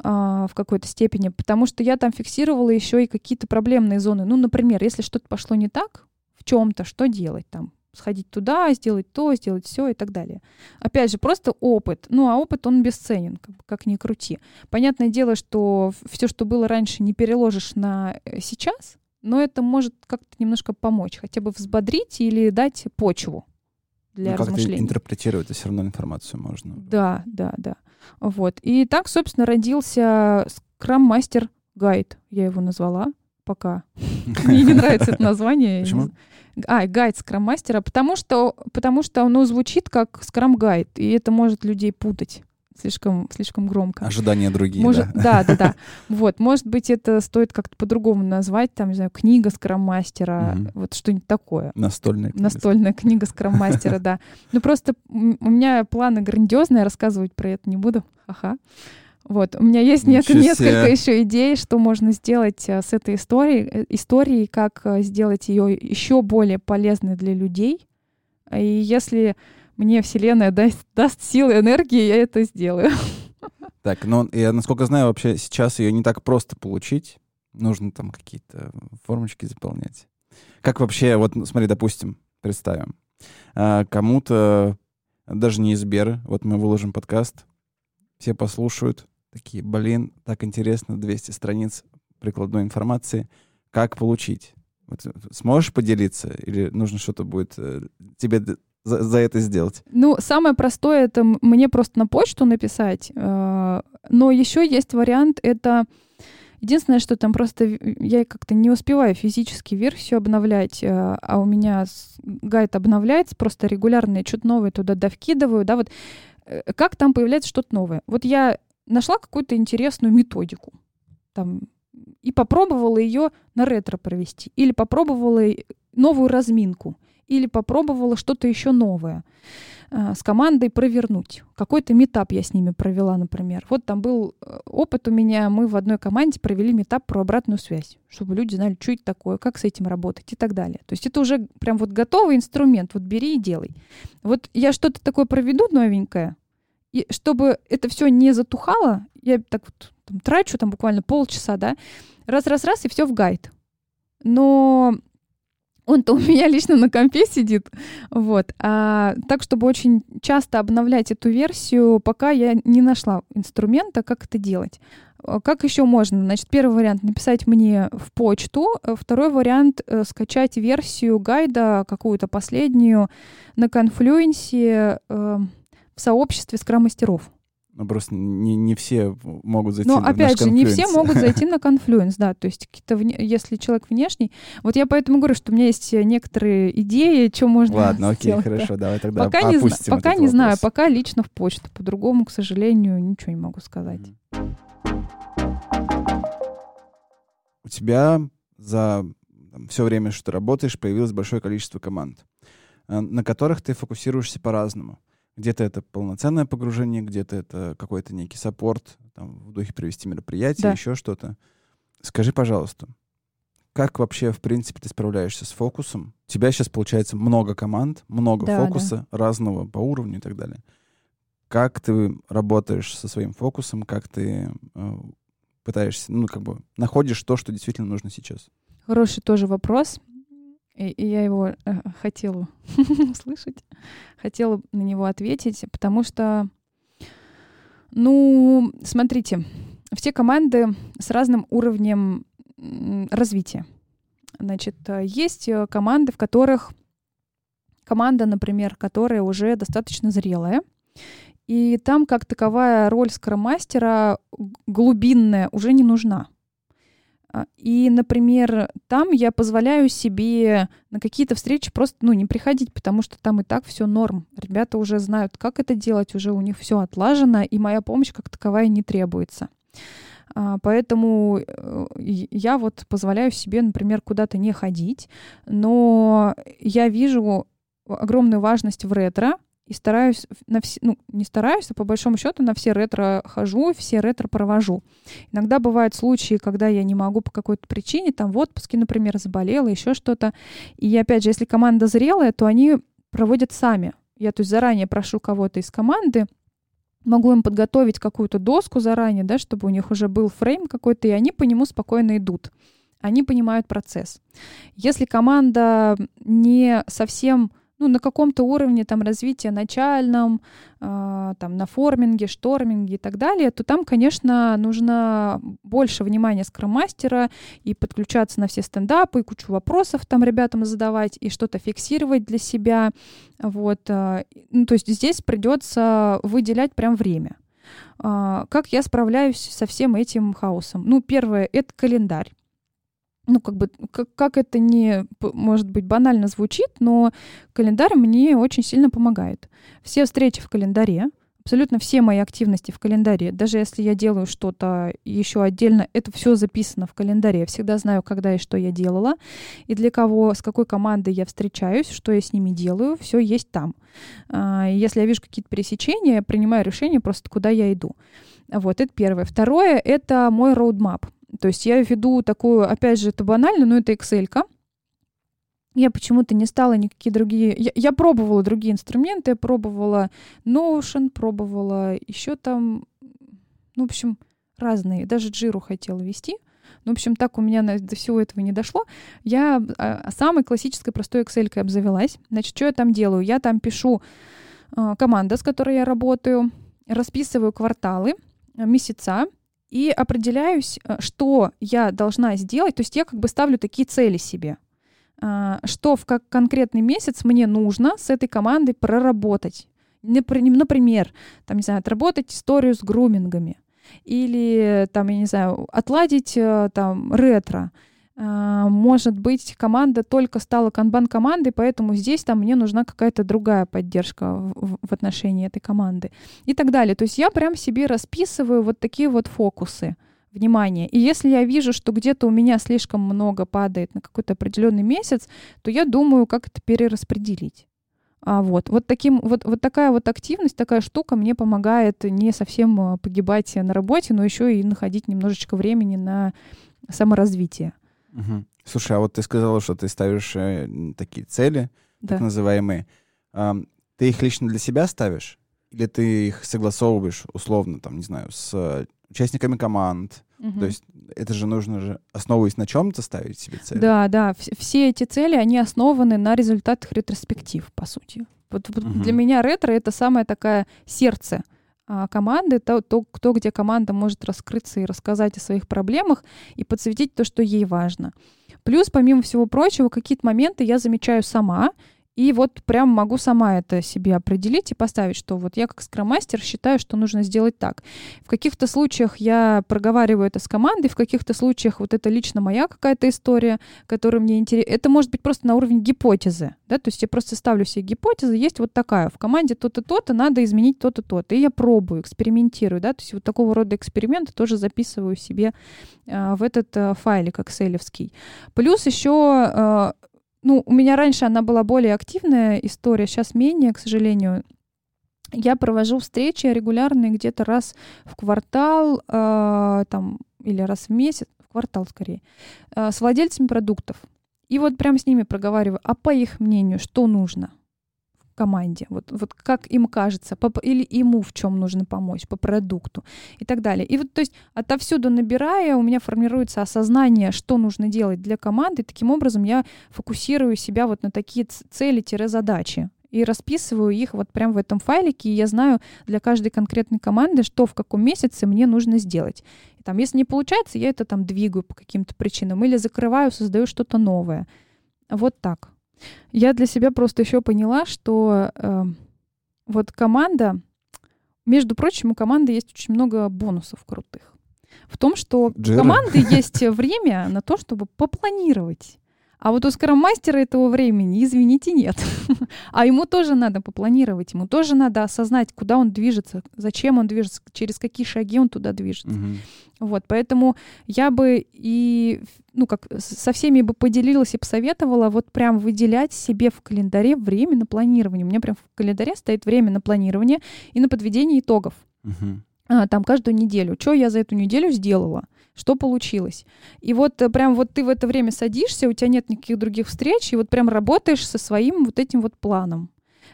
а, в какой-то степени, потому что я там фиксировала еще и какие-то проблемные зоны. Ну, например, если что-то пошло не так в чем-то, что делать там? Сходить туда, сделать то, сделать все и так далее. Опять же, просто опыт. Ну, а опыт, он бесценен, как, как ни крути. Понятное дело, что все, что было раньше, не переложишь на э, сейчас, но это может как-то немножко помочь, хотя бы взбодрить или дать почву для ну, размышлений. Как-то интерпретировать все равно информацию можно. Да, да, да. Вот. И так, собственно, родился Master Guide, я его назвала пока. Мне не нравится это название. Почему? А, гайд скрам-мастера, потому что, потому что оно звучит как скрам-гайд, и это может людей путать слишком, слишком громко. Ожидания другие, может, да? Да, да, да. Вот, может быть, это стоит как-то по-другому назвать, там, не знаю, книга скрам-мастера, угу. вот что-нибудь такое. Настольная книга. Настольная книга скрам-мастера, да. Ну, просто у меня планы грандиозные, рассказывать про это не буду. Ага. Вот, у меня есть нек- несколько еще идей, что можно сделать э, с этой историей, э, историей, как э, сделать ее еще более полезной для людей. И если мне Вселенная даст, даст силы, энергии, я это сделаю. Так, ну, я, насколько знаю, вообще сейчас ее не так просто получить. Нужно там какие-то формочки заполнять. Как вообще, вот смотри, допустим, представим, а, кому-то даже не из Сбера, вот мы выложим подкаст, все послушают, такие, блин, так интересно, 200 страниц прикладной информации. Как получить? Вот, э, сможешь поделиться? Или нужно что-то будет э, тебе за, за это сделать? Ну, самое простое это мне просто на почту написать. Э, Но еще есть вариант, это Единственное, что там просто я как-то не успеваю физически версию обновлять, э, а у меня гайд обновляется просто регулярно, я что-то новое туда довкидываю, да, вот как там появляется что-то новое. Вот я нашла какую-то интересную методику, там, и попробовала ее на ретро провести, или попробовала новую разминку, или попробовала что-то еще новое. Э, с командой провернуть. Какой-то метап я с ними провела, например. Вот там был э, опыт у меня, мы в одной команде провели метап про обратную связь, чтобы люди знали, что это такое, как с этим работать и так далее. То есть это уже прям вот готовый инструмент, вот бери и делай. Вот я что-то такое проведу новенькое, и чтобы это все не затухало, я так вот там, трачу там буквально полчаса, да, раз-раз-раз, и все в гайд. Но он-то у меня лично на компе сидит, вот. А, так, чтобы очень часто обновлять эту версию, пока я не нашла инструмента, как это делать. А, как еще можно? Значит, первый вариант — написать мне в почту. Второй вариант — скачать версию гайда, какую-то последнюю, на конфлюенсе э, в сообществе скрам-мастеров. Ну, просто не, не все могут зайти Но, на опять же, не все могут зайти на Confluence, да, то есть какие-то, вне... если человек внешний. Вот я поэтому говорю, что у меня есть некоторые идеи, что можно Ладно, окей, сделать, хорошо, да. давай тогда пока не, опустим. Пока этот не вопрос. знаю, пока лично в почту. По-другому, к сожалению, ничего не могу сказать. У тебя за все время, что ты работаешь, появилось большое количество команд, э, на которых ты фокусируешься по-разному. Где-то это полноценное погружение, где-то это какой-то некий support, там, в духе провести мероприятие, Да. еще что-то. Скажи, пожалуйста, как вообще, в принципе, ты справляешься с фокусом? У тебя сейчас, получается, много команд, много Да, фокуса, разного по уровню и так далее. Как ты работаешь со своим фокусом, как ты э, пытаешься, ну, как бы, находишь то, что действительно нужно сейчас? Хороший тоже вопрос. И, и я его э, хотела услышать, хотела на него ответить, потому что, ну, смотрите, все команды с разным уровнем развития. Значит, э, есть э, команды, в которых команда, например, которая уже достаточно зрелая, и там как таковая роль скромастера глубинная уже не нужна. А, И, например, там я позволяю себе на какие-то встречи просто ну, не приходить, потому что там и так все норм. Ребята уже знают, как это делать, уже у них все отлажено, и моя помощь как таковая не требуется. А, Поэтому э, я вот позволяю себе, например, куда-то не ходить, но я вижу огромную важность в ретро, и стараюсь на все, ну, не стараюсь, а по большому счету на все ретро хожу, все ретро провожу. Иногда бывают случаи, когда я не могу по какой-то причине, там в отпуске, например, заболела, еще что-то. И опять же, если команда зрелая, то они проводят сами. Я то есть заранее прошу кого-то из команды, могу им подготовить какую-то доску заранее, да, чтобы у них уже был фрейм какой-то, и они по нему спокойно идут. Они понимают процесс. Если команда не совсем ну, на каком-то уровне там развития начальном, э, там на форминге, шторминге и так далее, то там, конечно, нужно больше внимания скроммастера и подключаться на все стендапы, и кучу вопросов там ребятам задавать, и что-то фиксировать для себя. Вот. э, Ну, то есть здесь придется выделять прям время. А, Как я справляюсь со всем этим хаосом? Ну, первое — это календарь ну, как бы, как, как это не, может быть, банально звучит, но календарь мне очень сильно помогает. Все встречи в календаре, абсолютно все мои активности в календаре, даже если я делаю что-то еще отдельно, это все записано в календаре. Я всегда знаю, когда и что я делала, и для кого, с какой командой я встречаюсь, что я с ними делаю, все есть там. А, Если я вижу какие-то пересечения, я принимаю решение просто, куда я иду. Вот, это первое. Второе — это мой роудмап. То есть я веду такую, опять же, это банально, но это excel -ка. Я почему-то не стала никакие другие... Я, я пробовала другие инструменты, я пробовала Notion, пробовала еще там, ну, в общем, разные. Даже Jira хотела вести. Ну, в общем, так у меня до всего этого не дошло. Я а, самой классической простой excel обзавелась. Значит, что я там делаю? Я там пишу а, команда, с которой я работаю, расписываю кварталы, а, месяца, и определяюсь, э, что я должна сделать. То есть я как бы ставлю такие цели себе. А, Что в как конкретный месяц мне нужно с этой командой проработать. Напр- Например, там, не знаю, отработать историю с грумингами, или там, я не знаю, отладить э, там ретро. А, может быть, команда только стала канбан-командой, поэтому здесь там мне нужна какая-то другая поддержка в, в отношении этой команды и так далее. То есть я прям себе расписываю вот такие вот фокусы внимания. И если я вижу, что где-то у меня слишком много падает на какой-то определенный месяц, то я думаю, как это перераспределить. А вот, вот, таким, вот, вот такая вот активность, такая штука мне помогает не совсем а, погибать на работе, но еще и находить немножечко времени на саморазвитие. Угу. Слушай, а вот ты сказала, что ты ставишь э, такие цели, да. так называемые. Э, ты их лично для себя ставишь? Или ты их согласовываешь условно, там, не знаю, с участниками команд? Угу. То есть это же нужно же, основываясь на чем-то, ставить себе цели? Да, да. Все эти цели, они основаны на результатах ретроспектив, по сути. Вот, вот угу. для меня ретро — это самое такое сердце команды, то, то, кто где команда может раскрыться и рассказать о своих проблемах и подсветить то, что ей важно. Плюс, помимо всего прочего, какие-то моменты я замечаю сама, и вот прям могу сама это себе определить и поставить, что вот я как скроммастер считаю, что нужно сделать так. В каких-то случаях я проговариваю это с командой, в каких-то случаях вот это лично моя какая-то история, которая мне интересна. Это может быть просто на уровне гипотезы, да, то есть я просто ставлю себе гипотезы, есть вот такая, в команде то-то, то-то, надо изменить то-то, то-то. И я пробую, экспериментирую, да, то есть вот такого рода эксперименты тоже записываю себе э, в этот э, файлик экселевский. Плюс еще э, ну, у меня раньше она была более активная история, сейчас менее, к сожалению. Я провожу встречи регулярные где-то раз в квартал, э, там, или раз в месяц, в квартал скорее, э, с владельцами продуктов. И вот прям с ними проговариваю, а по их мнению, что нужно? Команде, вот, вот как им кажется, по, или ему в чем нужно помочь, по продукту и так далее. И вот, то есть, отовсюду набирая, у меня формируется осознание, что нужно делать для команды, и таким образом я фокусирую себя вот на такие цели-задачи и расписываю их вот прямо в этом файлике, и я знаю для каждой конкретной команды, что в каком месяце мне нужно сделать. И там, если не получается, я это там двигаю по каким-то причинам или закрываю, создаю что-то новое. Вот так. Я для себя просто еще поняла, что э, вот команда, между прочим, у команды есть очень много бонусов крутых. В том, что Джира. у команды есть время на то, чтобы попланировать. А вот у скроммастера этого времени, извините, нет. а ему тоже надо попланировать, ему тоже надо осознать, куда он движется, зачем он движется, через какие шаги он туда движется. Угу. Вот, поэтому я бы и, ну, как со всеми бы поделилась и посоветовала вот прям выделять себе в календаре время на планирование. У меня прям в календаре стоит время на планирование и на подведение итогов. Угу. Там каждую неделю. Что я за эту неделю сделала? что получилось. И вот э, прям вот ты в это время садишься, у тебя нет никаких других встреч, и вот прям работаешь со своим вот этим вот планом.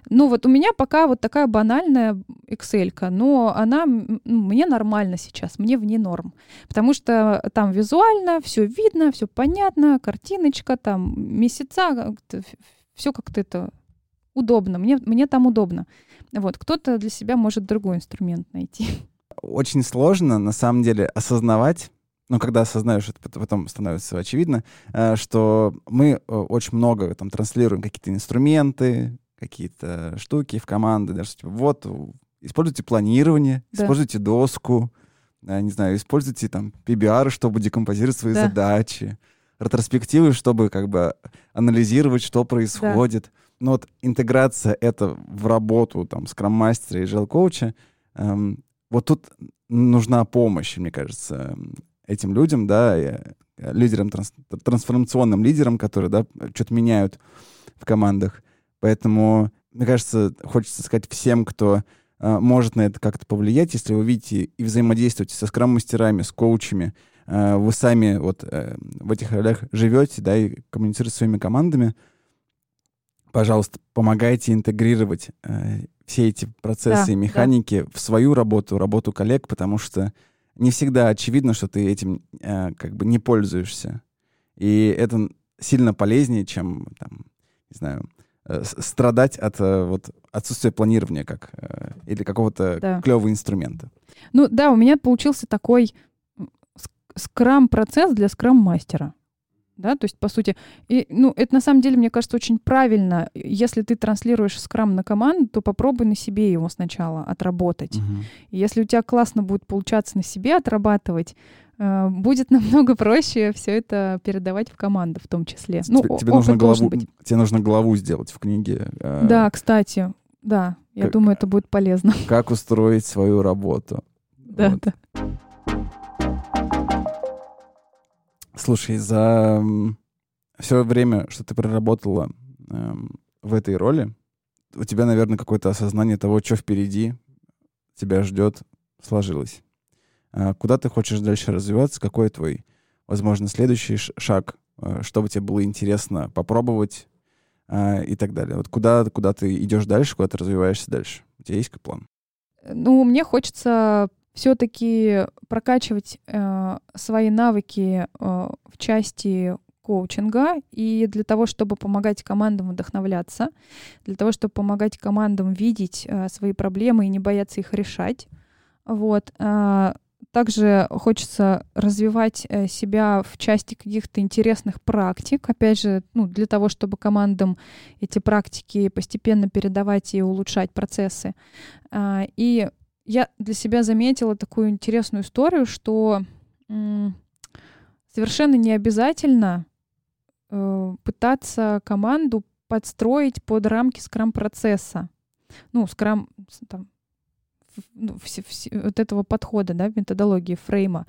Ну вот у меня пока вот такая банальная Excel, но она ну, мне нормально сейчас, мне вне норм. Потому что там визуально все видно, все понятно, картиночка, там месяца, все как-то это удобно. Мне, мне там удобно. Вот, кто-то для себя может другой инструмент найти. Очень сложно, на самом деле, осознавать, ну, когда осознаешь, это потом становится очевидно, э, что мы э, очень много там транслируем какие-то инструменты, какие-то штуки в команды, даже типа, вот, используйте планирование, да. используйте доску, э, не знаю, используйте там PBR, чтобы декомпозировать свои да. задачи, ретроспективы, чтобы как бы анализировать, что происходит. Да. Но вот интеграция это в работу там скрам-мастера и жел-коуча, эм, вот тут нужна помощь, мне кажется, этим людям, да, э, лидерам, транс, трансформационным лидерам, которые, да, что-то меняют в командах. Поэтому, мне кажется, хочется сказать всем, кто э, может на это как-то повлиять, если вы видите и взаимодействуете со скрам-мастерами, с коучами, э, вы сами вот э, в этих ролях живете, да, и коммуницируете с своими командами, пожалуйста, помогайте интегрировать э, все эти процессы да, и механики да. в свою работу, работу коллег, потому что не всегда очевидно, что ты этим э, как бы не пользуешься. И это сильно полезнее, чем, там, не знаю, э, страдать от э, вот, отсутствия планирования как, э, или какого-то да. клевого инструмента. Ну да, у меня получился такой скрам-процесс для скрам-мастера. Да, то есть, по сути, и, ну, это на самом деле, мне кажется, очень правильно. Если ты транслируешь скрам на команду, то попробуй на себе его сначала отработать. И если у тебя классно будет получаться на себе отрабатывать, э, будет намного проще все это передавать в команду в том числе. Ну, тебе, о- тебе нужно быть. тебе нужно главу сделать в книге. э, Да, кстати, да, я как- думаю, это будет полезно. Как устроить свою работу. Да, Вот. да. Слушай, за все время, что ты проработала эм, в этой роли, у тебя, наверное, какое-то осознание того, что впереди тебя ждет, сложилось. А куда ты хочешь дальше развиваться? Какой твой, возможно, следующий шаг? Э, Что бы тебе было интересно попробовать а, и так далее? Вот куда, куда ты идешь дальше, куда ты развиваешься дальше? У тебя есть план? Ну, мне хочется все-таки прокачивать э, свои навыки э, в части коучинга и для того, чтобы помогать командам вдохновляться, для того, чтобы помогать командам видеть э, свои проблемы и не бояться их решать. Вот. А, Также хочется развивать э, себя в части каких-то интересных практик. Опять же, ну, для того, чтобы командам эти практики постепенно передавать и улучшать процессы. А, И я для себя заметила такую интересную историю, что совершенно не обязательно э, пытаться команду подстроить под рамки скрам-процесса. Ну, скрам там, ну, все- все- вот этого подхода, да, методологии фрейма.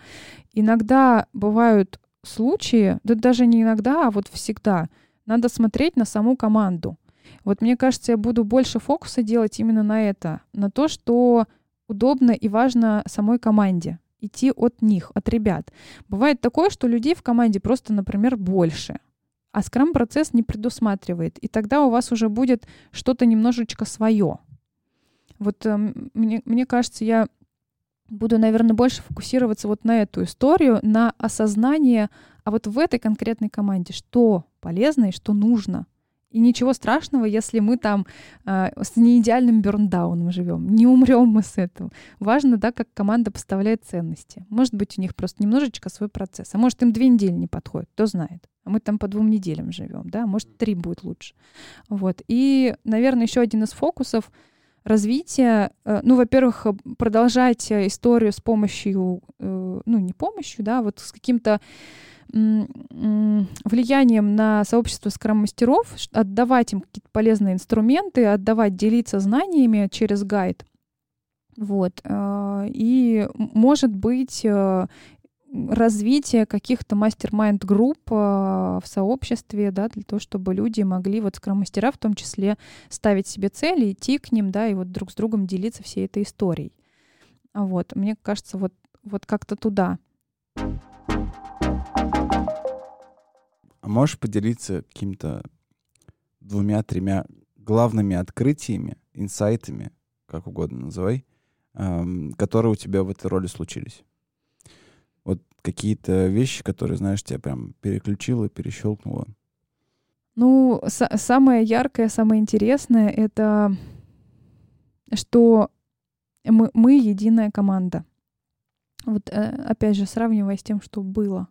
Иногда бывают случаи, да даже не иногда, а вот всегда, надо смотреть на саму команду. Вот мне кажется, я буду больше фокуса делать именно на это, на то, что удобно и важно самой команде идти от них, от ребят. Бывает такое, что людей в команде просто, например, больше, а скрам-процесс не предусматривает, и тогда у вас уже будет что-то немножечко свое. Вот эм, мне, мне кажется, я буду, наверное, больше фокусироваться вот на эту историю, на осознание, а вот в этой конкретной команде что полезно и что нужно. И ничего страшного, если мы там э, с неидеальным берндауном живем. Не умрем мы с этого. Важно, да, как команда поставляет ценности. Может быть, у них просто немножечко свой процесс. А может, им две недели не подходит, кто знает. А мы там по двум неделям живем, да, может, три будет лучше. Вот. И, наверное, еще один из фокусов развития, э, ну, во-первых, продолжать э, историю с помощью, э, ну, не помощью, да, вот с каким-то влиянием на сообщество скрам-мастеров, отдавать им какие-то полезные инструменты, отдавать, делиться знаниями через гайд. Вот. э, И, может быть, э, развитие каких-то мастер-майнд групп э, в сообществе, да, для того, чтобы люди могли, вот скрам-мастера в том числе, ставить себе цели, идти к ним, да, и вот друг с другом делиться всей этой историей. Вот. Мне кажется, вот, вот как-то туда. А можешь поделиться какими-то двумя-тремя главными открытиями, инсайтами, как угодно называй, эм, которые у тебя в этой роли случились? Вот какие-то вещи, которые, знаешь, тебя прям переключило, перещелкнуло. Ну, са- самое яркое, самое интересное — это что мы, мы единая команда. Вот э, опять же, сравнивая с тем, что было.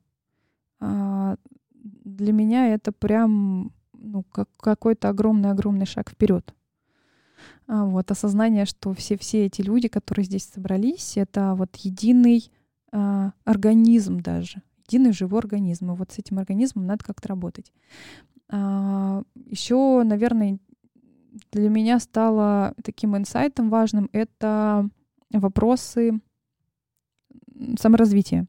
А, Для меня это прям ну, как какой-то огромный-огромный шаг вперед. Вот осознание, что все, все эти люди, которые здесь собрались, это вот единый а, организм даже, единый живой организм. И вот с этим организмом надо как-то работать. А, Еще, наверное, для меня стало таким инсайтом важным это вопросы саморазвития.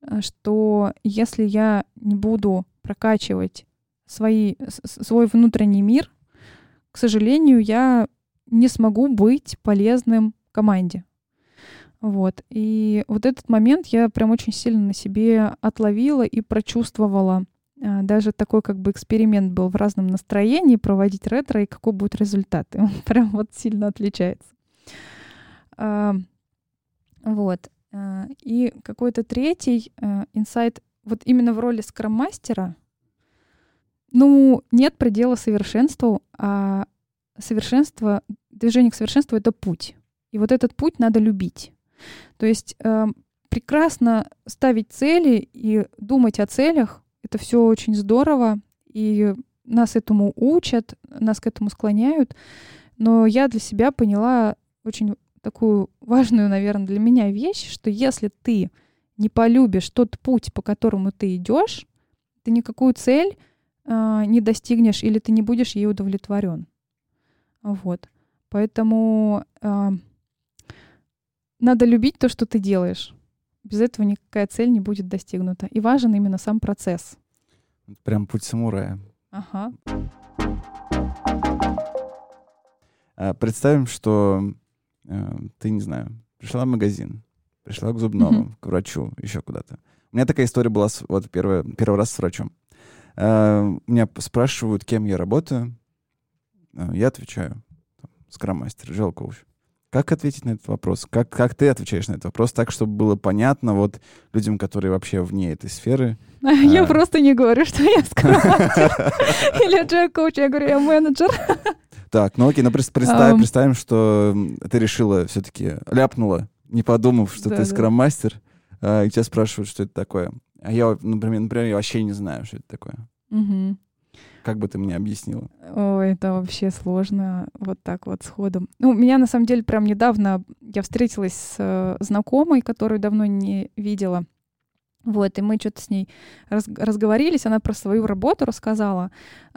А, Что если я не буду прокачивать свои, свой внутренний мир, к сожалению, я не смогу быть полезным команде. Вот. И вот этот момент я прям очень сильно на себе отловила и прочувствовала. А, Даже такой как бы эксперимент был в разном настроении проводить ретро и какой будет результат. И он прям вот сильно отличается. А, Вот. А, И какой-то третий а, инсайт вот именно в роли скрам-мастера. Ну, нет предела совершенству, а совершенство, движение к совершенству — это путь. И вот этот путь надо любить. То есть э, прекрасно ставить цели и думать о целях, Это все очень здорово, и нас этому учат, нас к этому склоняют. Но я для себя поняла очень такую важную, наверное, для меня вещь, что если ты не полюбишь тот путь, по которому ты идешь, ты никакую цель э, не достигнешь или ты не будешь ей удовлетворен. Вот. Поэтому э, надо любить то, что ты делаешь. Без этого никакая цель не будет достигнута. И важен именно сам процесс. Прям путь самурая. Ага. А, представим, что э, ты, не знаю, пришла в магазин, пришла к зубному, mm-hmm. к врачу, еще куда-то. У меня такая история была с, вот первый, первый раз с врачом. Uh, меня спрашивают, кем я работаю. Uh, я отвечаю. Скрам-мастер, жел коуч. Как ответить на этот вопрос? Как, как ты отвечаешь на этот вопрос так, чтобы было понятно вот людям, которые вообще вне этой сферы? Я а... просто не говорю, что я скрам-мастер или джел коуч, я говорю, я менеджер. Так, ну окей, ну представим, что ты решила все-таки, ляпнула, не подумав, что да, ты скрам-мастер, а, и тебя спрашивают, что это такое. А я, например, например, я вообще не знаю, что это такое. Угу. Как бы ты мне объяснила? Ой, это вообще сложно вот так вот сходу. Ну, меня на самом деле прям недавно я встретилась с э, знакомой, которую давно не видела. Вот, и мы что-то с ней раз, разговорились, она про свою работу рассказала,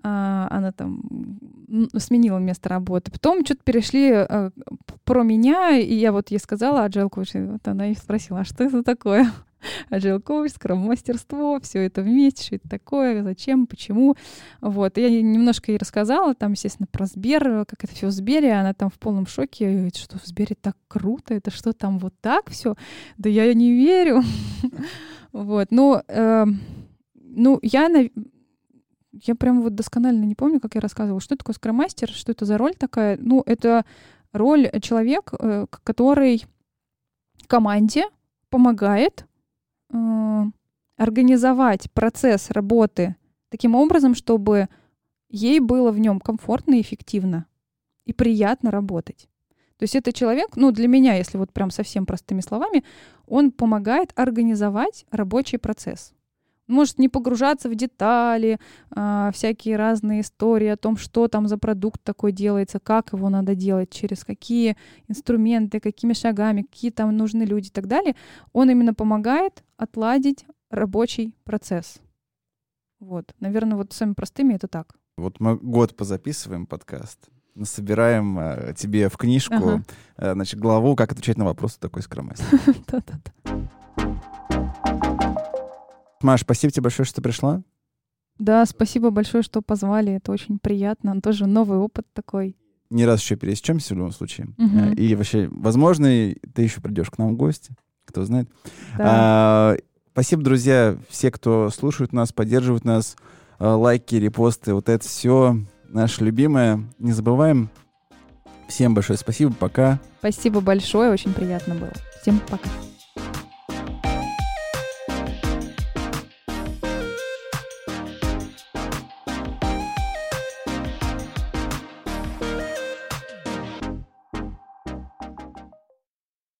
а, она там сменила место работы. Потом что-то перешли а, про меня, и я вот ей сказала Agile Coach, вот она и спросила, а что это такое? Agile Coach, скром-мастерство, все это вместе, что это такое, зачем, почему. Вот, и я немножко ей рассказала, там, естественно, про Сбер, как это все в Сбере, она там в полном шоке, что в Сбере так круто, это что там вот так все? Да я не верю. Вот, ну, э, ну, я, я прям вот досконально не помню, как я рассказывала, что такое скромастер, что это за роль такая. Ну, это роль человек, э, который команде помогает э, организовать процесс работы таким образом, чтобы ей было в нем комфортно и эффективно и приятно работать. То есть это человек, ну, для меня, если вот прям совсем простыми словами, он помогает организовать рабочий процесс. может не погружаться в детали, э, всякие разные истории о том, что там за продукт такой делается, как его надо делать, через какие инструменты, какими шагами, какие там нужны люди и так далее. Он именно помогает отладить рабочий процесс. Вот, наверное, вот самыми простыми это так. Вот мы год позаписываем подкаст, собираем э, тебе в книжку, ага. э, значит, главу «Как отвечать на вопросы такой скромности». Маш, спасибо тебе большое, что пришла. Да, спасибо большое, что позвали. Это очень приятно. Тоже новый опыт такой. Не раз еще пересечемся в любом случае. Угу. И вообще, возможно, ты еще придешь к нам в гости. Кто знает. Да. А, спасибо, друзья, все, кто слушают нас, поддерживают нас. Лайки, репосты, вот это все наше любимое. Не забываем. Всем большое спасибо, пока. Спасибо большое, очень приятно было. Всем пока.